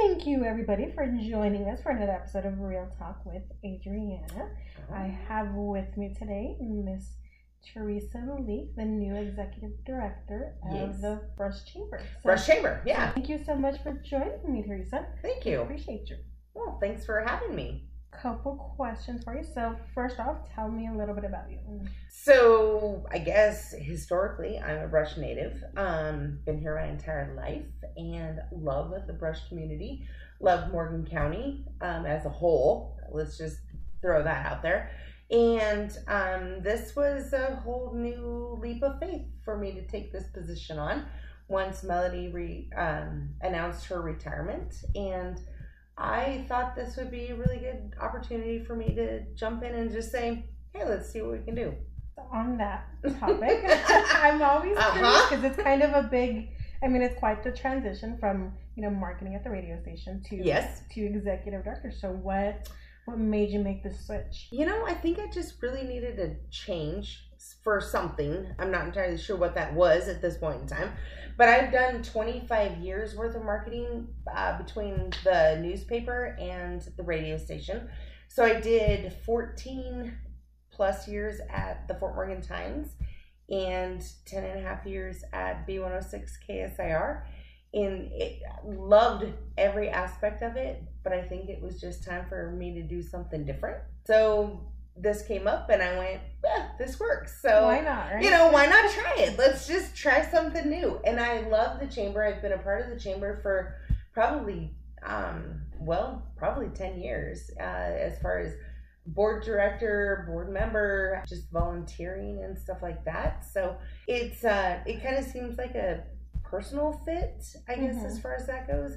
Thank you, everybody, for joining us for another episode of Real Talk with Adriana. I have with me today Miss Teresa Malik, the new executive director of Yes. the Brush Chamber. So Brush Chamber, yeah. Thank you so much for joining me, Teresa. Thank I you. appreciate you. Well, thanks for having me. Couple questions for you. So, first off, tell me a little bit about you. So, I guess historically, I'm a Brush native. Um, been here my entire life and love the Brush community. Love Morgan County um, as a whole. Let's just throw that out there. And um, this was a whole new leap of faith for me to take this position on once Melody re, um, announced her retirement. And I thought this would be a really good opportunity for me to jump in and just say, hey, let's see what we can do. On that topic, I'm always curious Uh-huh. because it's kind of a big. I mean, it's quite the transition from you know marketing at the radio station to Yes. to executive director. So, what what made you make the switch? You know, I think I just really needed a change for something. I'm not entirely sure what that was at this point in time, but I've done 25 years worth of marketing uh, between the newspaper and the radio station. So I did 14 plus years at the Fort Morgan Times and 10 and a half years at B106 KSIR. And it loved every aspect of it, but I think it was just time for me to do something different. So this came up and I went, yeah, this works. So Why not? Right? you know, why not try it? Let's just try something new. And I love the chamber. I've been a part of the chamber for probably, um, well, probably 10 years uh, as far as board director, board member, just volunteering and stuff like that. So it's, uh, it kind of seems like a personal fit, I guess, Mhm. as far as that goes.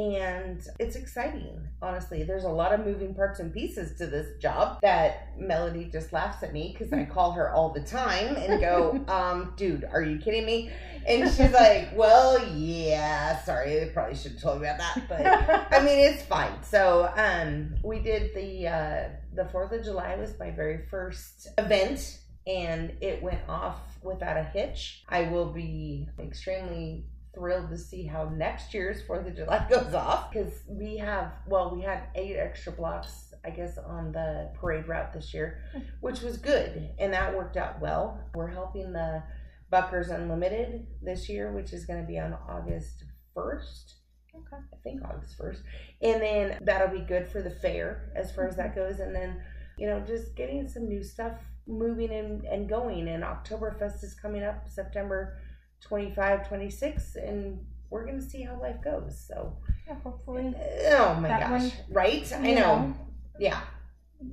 And it's exciting, honestly. There's a lot of moving parts and pieces to this job that Melody just laughs at me because I call her all the time and go, um, dude, are you kidding me? And she's like, well, yeah, sorry, I probably should have told you about that. But I mean, it's fine. So, um, we did the uh, the Fourth of July was my very first event, and it went off without a hitch. I will be extremely thrilled to see how next year's Fourth of July goes off because we have well, we had eight extra blocks, I guess, on the parade route this year, which was good, and that worked out well. We're helping the Buckers Unlimited this year, which is going to be on August first. Okay. I think August 1st. And then that'll be good for the fair as far as that mm-hmm. goes. And then, you know, just getting some new stuff moving and, and going. And Oktoberfest is coming up September 25, 26. And we're going to see how life goes. So, Yeah, hopefully oh my gosh. one, right? I you know. Yeah.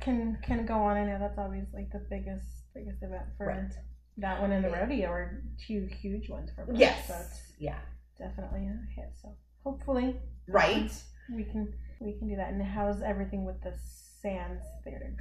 can can go on. I know that's always like the biggest biggest event for Right. that one and the rodeo are two huge ones for Brush. Yes. So Yeah. definitely a hit. So hopefully Right. we can we can do that. And how's everything with the Sands Theater?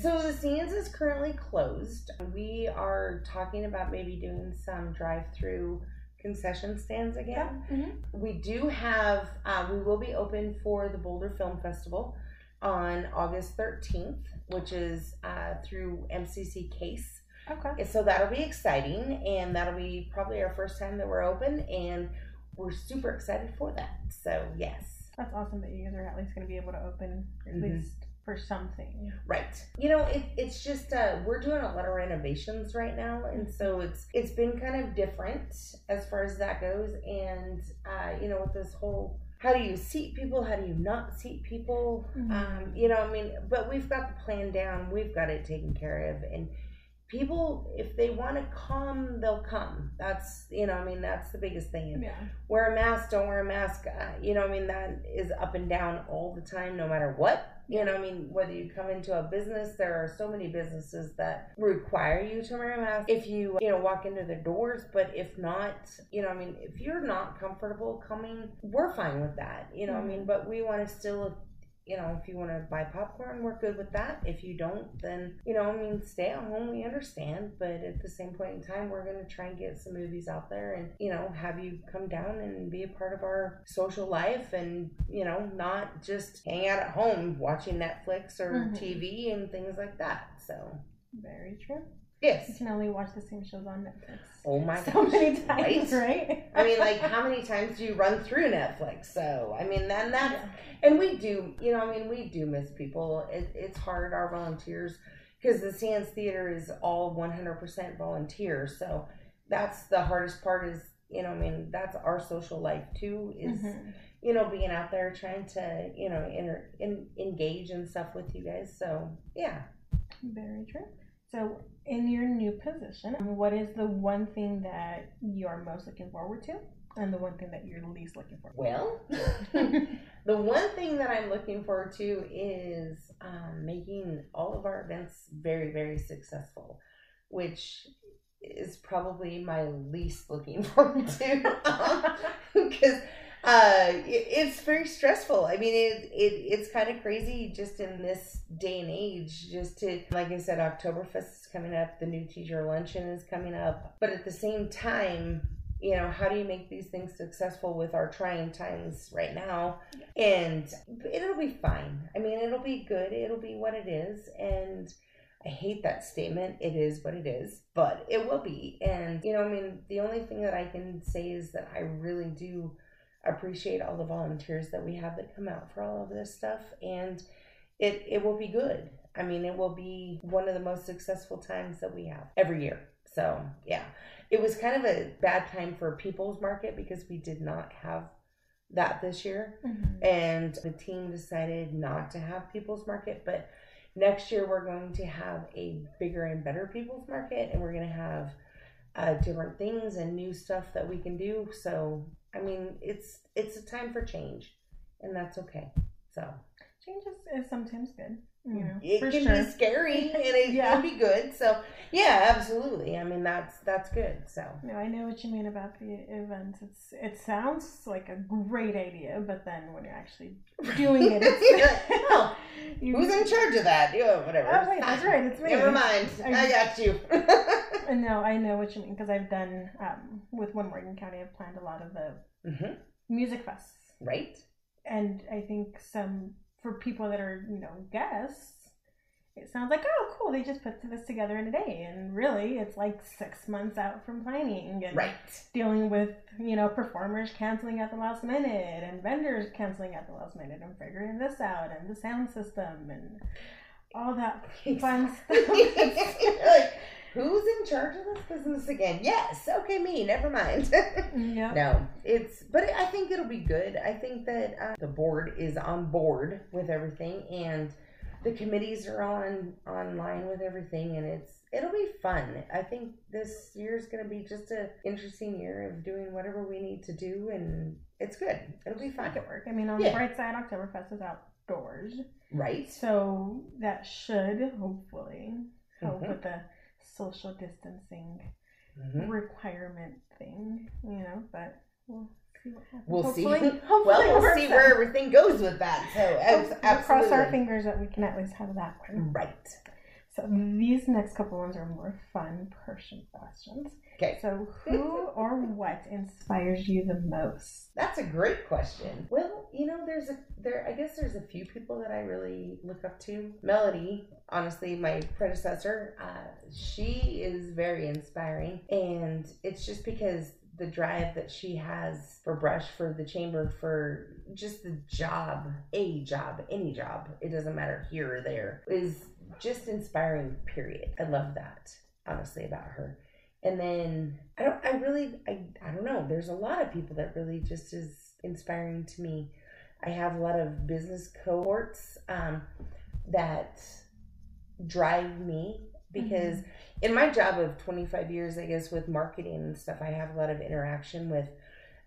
So the Sands is currently closed. We are talking about maybe doing some drive-through concession stands again. Mhm. We do have, uh, we will be open for the Boulder Film Festival on August 13th, which is uh, through MCC Case. Okay. So that'll be exciting, and that'll be probably our first time that we're open, and we're super excited for that. So, yes. That's awesome that you guys are at least going to be able to open at Mhm. least for something. Right. You know, it, it's just uh, we're doing a lot of renovations right now, and so it's it's been kind of different as far as that goes. And uh, you know, with this whole how do you seat people, how do you not seat people, Mhm. um, you know, I mean, but we've got the plan down, we've got it taken care of, and people, if they want to come, they'll come. That's you know, I mean, that's the biggest thing. And Yeah. wear a mask, don't wear a mask. Uh, you know, I mean, that is up and down all the time, no matter what. You know, I mean, whether you come into a business, there are so many businesses that require you to wear a mask if you, you know, walk into their doors. But if not, you know, I mean, if you're not comfortable coming, we're fine with that. You know, I mm-hmm. mean, but we want to still you know, if you want to buy popcorn, we're good with that. If you don't, then, you know, I mean, stay at home, we understand. But at the same point in time, we're going to try and get some movies out there and, you know, have you come down and be a part of our social life and, you know, not just hang out at home watching Netflix or Mhm. TV and things like that. So, Very true. Yes. You can only watch the same shows on Netflix. Oh my so gosh. many times, right? right? I mean, like, how many times do you run through Netflix? So, I mean, then that's, Yeah. and we do, you know, I mean, we do miss people. It, it's hard, our volunteers, because the Sands Theater is all 100% volunteer. So, that's the hardest part is, you know, I mean, that's our social life too, is, Mhm. you know, being out there trying to, you know, inter, in, engage and stuff with you guys. So, yeah. Very true. So, in your new position, what is the one thing that you're most looking forward to, and the one thing that you're least looking forward Well. The one thing that I'm looking forward to is um, making all of our events very, very successful, which is probably my least looking forward to because uh, it, it's very stressful. I mean, it, it it's kind of crazy just in this day and age. Just to like I said, Oktoberfest is coming up, the new teacher luncheon is coming up, but at the same time you know, how do you make these things successful with our trying times right now? And it'll be fine. I mean, it'll be good. It'll be what it is. And I hate that statement. It is what it is, but it will be. And, you know, I mean, the only thing that I can say is that I really do appreciate all the volunteers that we have that come out for all of this stuff. And it, it will be good. I mean, it will be one of the most successful times that we have every year. So, yeah it was kind of a bad time for people's market because we did not have that this year Mhm. and the team decided not to have people's market but next year we're going to have a bigger and better people's market and we're going to have uh, different things and new stuff that we can do so i mean it's it's a time for change and that's okay so Change is, is sometimes good, you know, it can sure. be scary and it Yeah. can be good so yeah absolutely i mean that's that's good so No, I know what you mean about the event. It's it sounds like a great idea, but then when you're actually doing it, it's Oh, Who's in charge of that? Yeah, whatever. Oh wait, that's right. It's me. Never mind. I- I got you. No, I know what you mean because I've done um, with One Morgan County. I've planned a lot of the hmm music fests, Right? and I think some for people that are you know guests, it sounds like oh cool, they just put this together in a day, and really it's like six months out from planning and Right. dealing with you know performers canceling at the last minute and vendors canceling at the last minute and figuring this out and the sound system and all that fun stuff. who's in charge of this business again? Yes. Okay, me. Never mind. yep. no, it's. But I think it'll be good. I think that uh, the board is on board with everything, and the committees are on online with everything, and it's. It'll be fun. I think this year is going to be just a interesting year of doing whatever we need to do, and it's good. It'll be fun. Make it work. I mean, on Yeah. the bright side, Oktoberfest is outdoors, Right? so that should hopefully help Mhm. with the social distancing Mhm. requirement thing, you know. But we'll see what happens. We'll see. Hopefully- well, we'll see where everything goes with that. So, We'll cross our fingers that we can at least have that one. Right. So these next couple ones are more fun person questions. Okay. So who or what inspires you the most? That's a great question. Well, you know, there's a there. I guess there's a few people that I really look up to. Melody, honestly, my predecessor, uh, she is very inspiring, and it's just because the drive that she has for brush for the chamber for just the job a job any job it doesn't matter here or there is just inspiring period i love that honestly about her and then I don't I really I, I don't know. There's a lot of people that really just is inspiring to me. I have a lot of business cohorts um, that drive me because in my job of 25 years, I guess with marketing and stuff, I have a lot of interaction with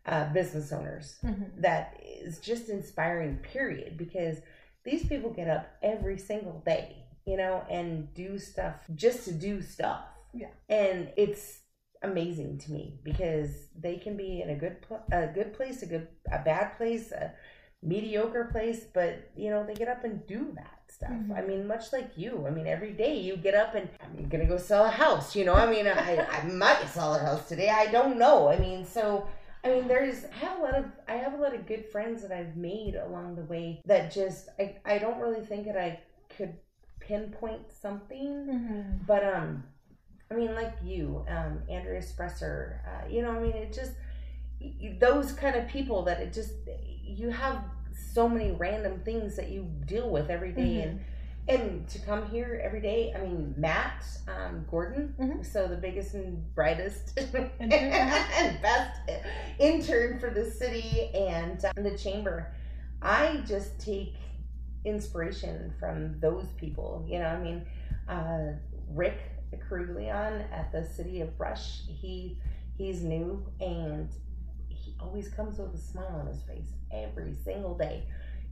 uh, business owners Mhm. that is just inspiring period because these people get up every single day you know and do stuff just to do stuff Yeah. and it's amazing to me because they can be in a good pl- a good place a good a bad place a mediocre place but you know they get up and do that stuff Mhm. i mean much like you i mean every day you get up and i'm gonna go sell a house you know i mean i i might sell a house today i don't know i mean so I mean, there's I have a lot of I have a lot of good friends that I've made along the way that just I, I don't really think that I could pinpoint something, Mhm. but um, I mean, like you, um, Andrea Spresser, uh, you know, I mean, it just, those kind of people that it just, you have so many random things that you deal with every day Mhm. and and to come here every day i mean matt um, gordon Mhm. so the biggest and brightest and best intern for the city and uh, the chamber i just take inspiration from those people you know i mean uh, rick Kruglion at the city of brush he he's new and he always comes with a smile on his face every single day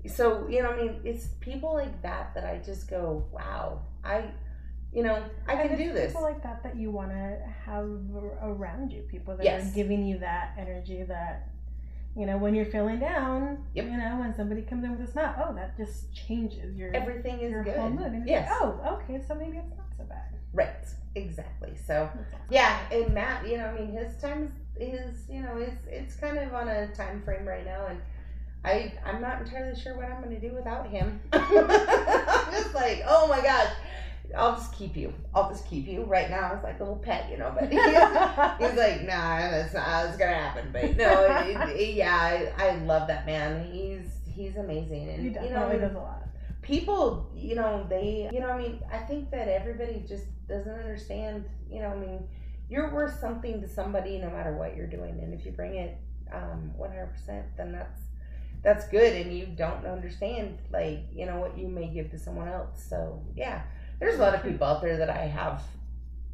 so you know i mean it's people like that that i just go wow i you know i can do this People like that that you want to have around you. People that Yes. are giving you that energy that, you know, when you're feeling down, Yep. you know, when somebody comes in with a smile, oh, that just changes your everything is your good whole mood. And yes like, oh, okay, so maybe it's not so bad. Right exactly so yeah and matt you know i mean his time is, is you know it's it's kind of on a time frame right now and i i'm not entirely sure what i'm going to do without him. I'm just like oh my gosh. I'll just keep you i'll just keep you. Right now it's like a little pet you know but he's like nah that's not how it's gonna happen but no it, it- yeah I, I love that man. He's he's amazing and he you definitely know does a lot. People, you know, they, you know, I mean, I think that everybody just doesn't understand, you know, I mean, you're worth something to somebody no matter what you're doing. And if you bring it um, 100%, then that's, that's good. And you don't understand, like, you know, what you may give to someone else. So, yeah, there's a lot of people out there that I have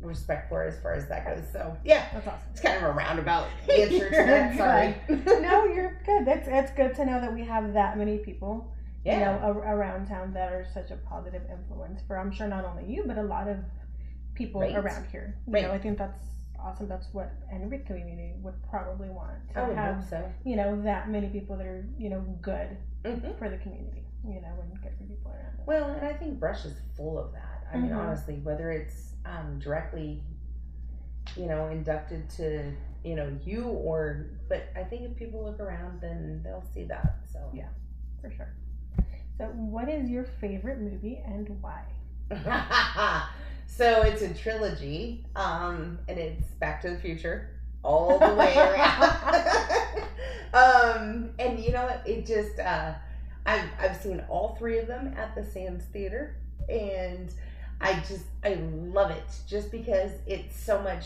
respect for as far as that goes. So, yeah, That's awesome. it's kind of a roundabout answer to that. Sorry. no, you're good. That's it's good to know that we have that many people, you know, a- around town that are such a positive influence for. I'm sure not only you, but a lot of people Right. around here. You Right. know, I think that's awesome. That's what any community would probably want to I would have. hope so. You know, that many people that are you know good hmm for the community. You know, and good for people around it. Well, and I think Brush is full of that. I mean, Mhm. honestly, whether it's um, directly, you know, inducted to, you know, you or, but I think if people look around, then they'll see that. So, Yeah. for sure. So, what is your favorite movie and why? so it's a trilogy, um, and it's Back to the Future all the way around. um, and you know what? It just uh, I've I've seen all three of them at the Sands Theater, and I just I love it just because it's so much.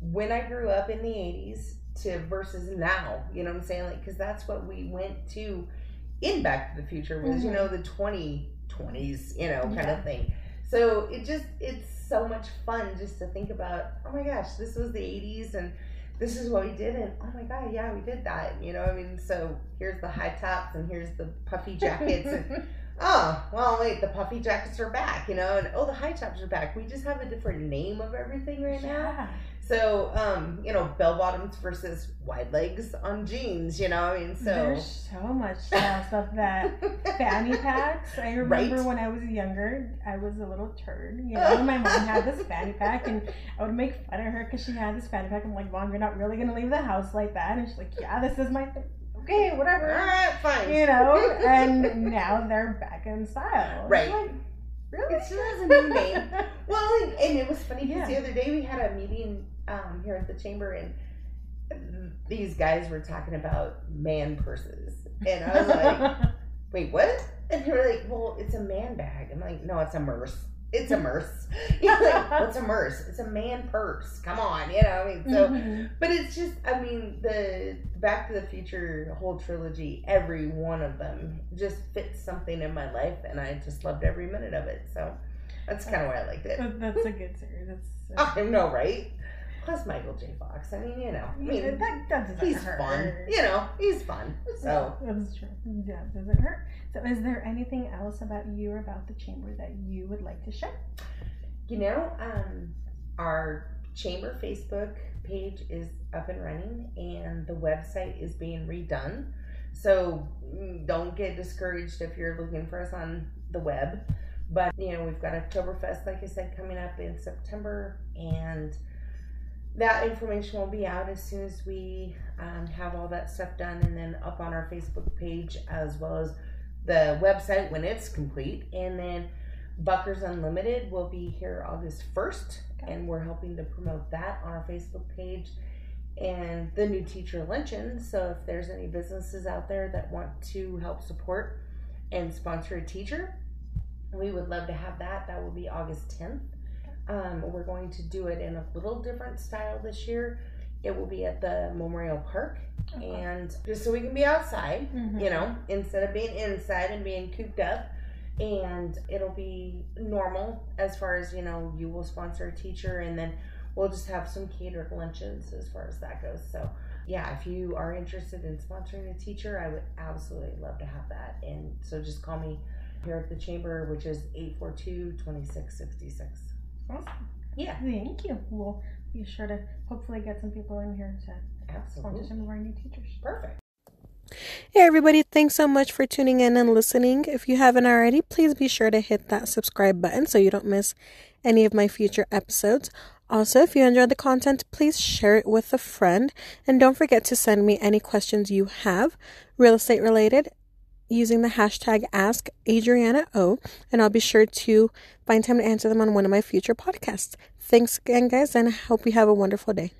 When I grew up in the '80s to versus now, you know what I'm saying? Like, because that's what we went to in Back to the Future was you Mhm. know the 2020s, you know, kind Yeah. of thing. So it just it's so much fun just to think about. Oh my gosh, this was the '80s and this is what we did, and oh my god, yeah, we did that. You know, I mean, so here's the high tops and here's the puffy jackets, and oh well, wait, the puffy jackets are back. You know, and oh, the high tops are back. We just have a different name of everything right now. Yeah. So, um, you know, bell bottoms versus wide legs on jeans. You know, I mean, so There's so much uh, stuff that fanny packs. I remember Right. when I was younger, I was a little turd. You know, my mom had this fanny pack, and I would make fun of her because she had this fanny pack. I'm like, Mom, you're not really gonna leave the house like that. And she's like, Yeah, this is my Okay, whatever. right, fine. You know, and now they're back in style. Right. like, really? It still has a new name. Well, and, and it was funny because Yeah. the other day we had a meeting um, here at the chamber, and these guys were talking about man purses, and I was like, "Wait, what?" And they were like, "Well, it's a man bag." I'm like, "No, it's a merce. It's a merce." He's like, "What's a merce? It's a man purse. Come on, you know." I mean, so. Mhm. But it's just, I mean, the Back to the Future whole trilogy, every one of them just fits something in my life, and I just loved every minute of it. So that's kind of why I liked it. That's a good series. It's, I know, right? Plus Michael J. Fox. I mean, you know, I yeah, that, that doesn't he's hurt. fun. You know, he's fun. So that's true. Yeah, doesn't hurt. So, is there anything else about you or about the chamber that you would like to share? you know, um, our chamber Facebook page is up and running, and the website is being redone. So mm, don't get discouraged if you're looking for us on the web. But you know, we've got Oktoberfest, like I said, coming up in September, and that information will be out as soon as we um, have all that stuff done, and then up on our Facebook page as well as the website when it's complete. And then Buckers Unlimited will be here August 1st Okay. And we're helping to promote that on our Facebook page and the new teacher luncheon. So if there's any businesses out there that want to help support and sponsor a teacher, we would love to have that. That will be August 10th. Um, we're going to do it in a little different style this year. It will be at the Memorial Park, okay. and just so we can be outside, mm-hmm. you know, instead of being inside and being cooped up. And it'll be normal as far as you know. You will sponsor a teacher, and then we'll just have some catered luncheons as far as that goes. So, yeah, if you are interested in sponsoring a teacher, I would absolutely love to have that. And so just call me here at the chamber, which is 842 2666. Awesome. Yeah. Thank you. We'll be sure to hopefully get some people in here to Absolutely. sponsor some of our new teachers. Perfect. Hey, everybody, thanks so much for tuning in and listening. If you haven't already, please be sure to hit that subscribe button so you don't miss any of my future episodes. Also, if you enjoyed the content, please share it with a friend. And don't forget to send me any questions you have, real estate related, using the hashtag AskAdrianaO, and I'll be sure to find time to answer them on one of my future podcasts. Thanks again, guys, and I hope you have a wonderful day.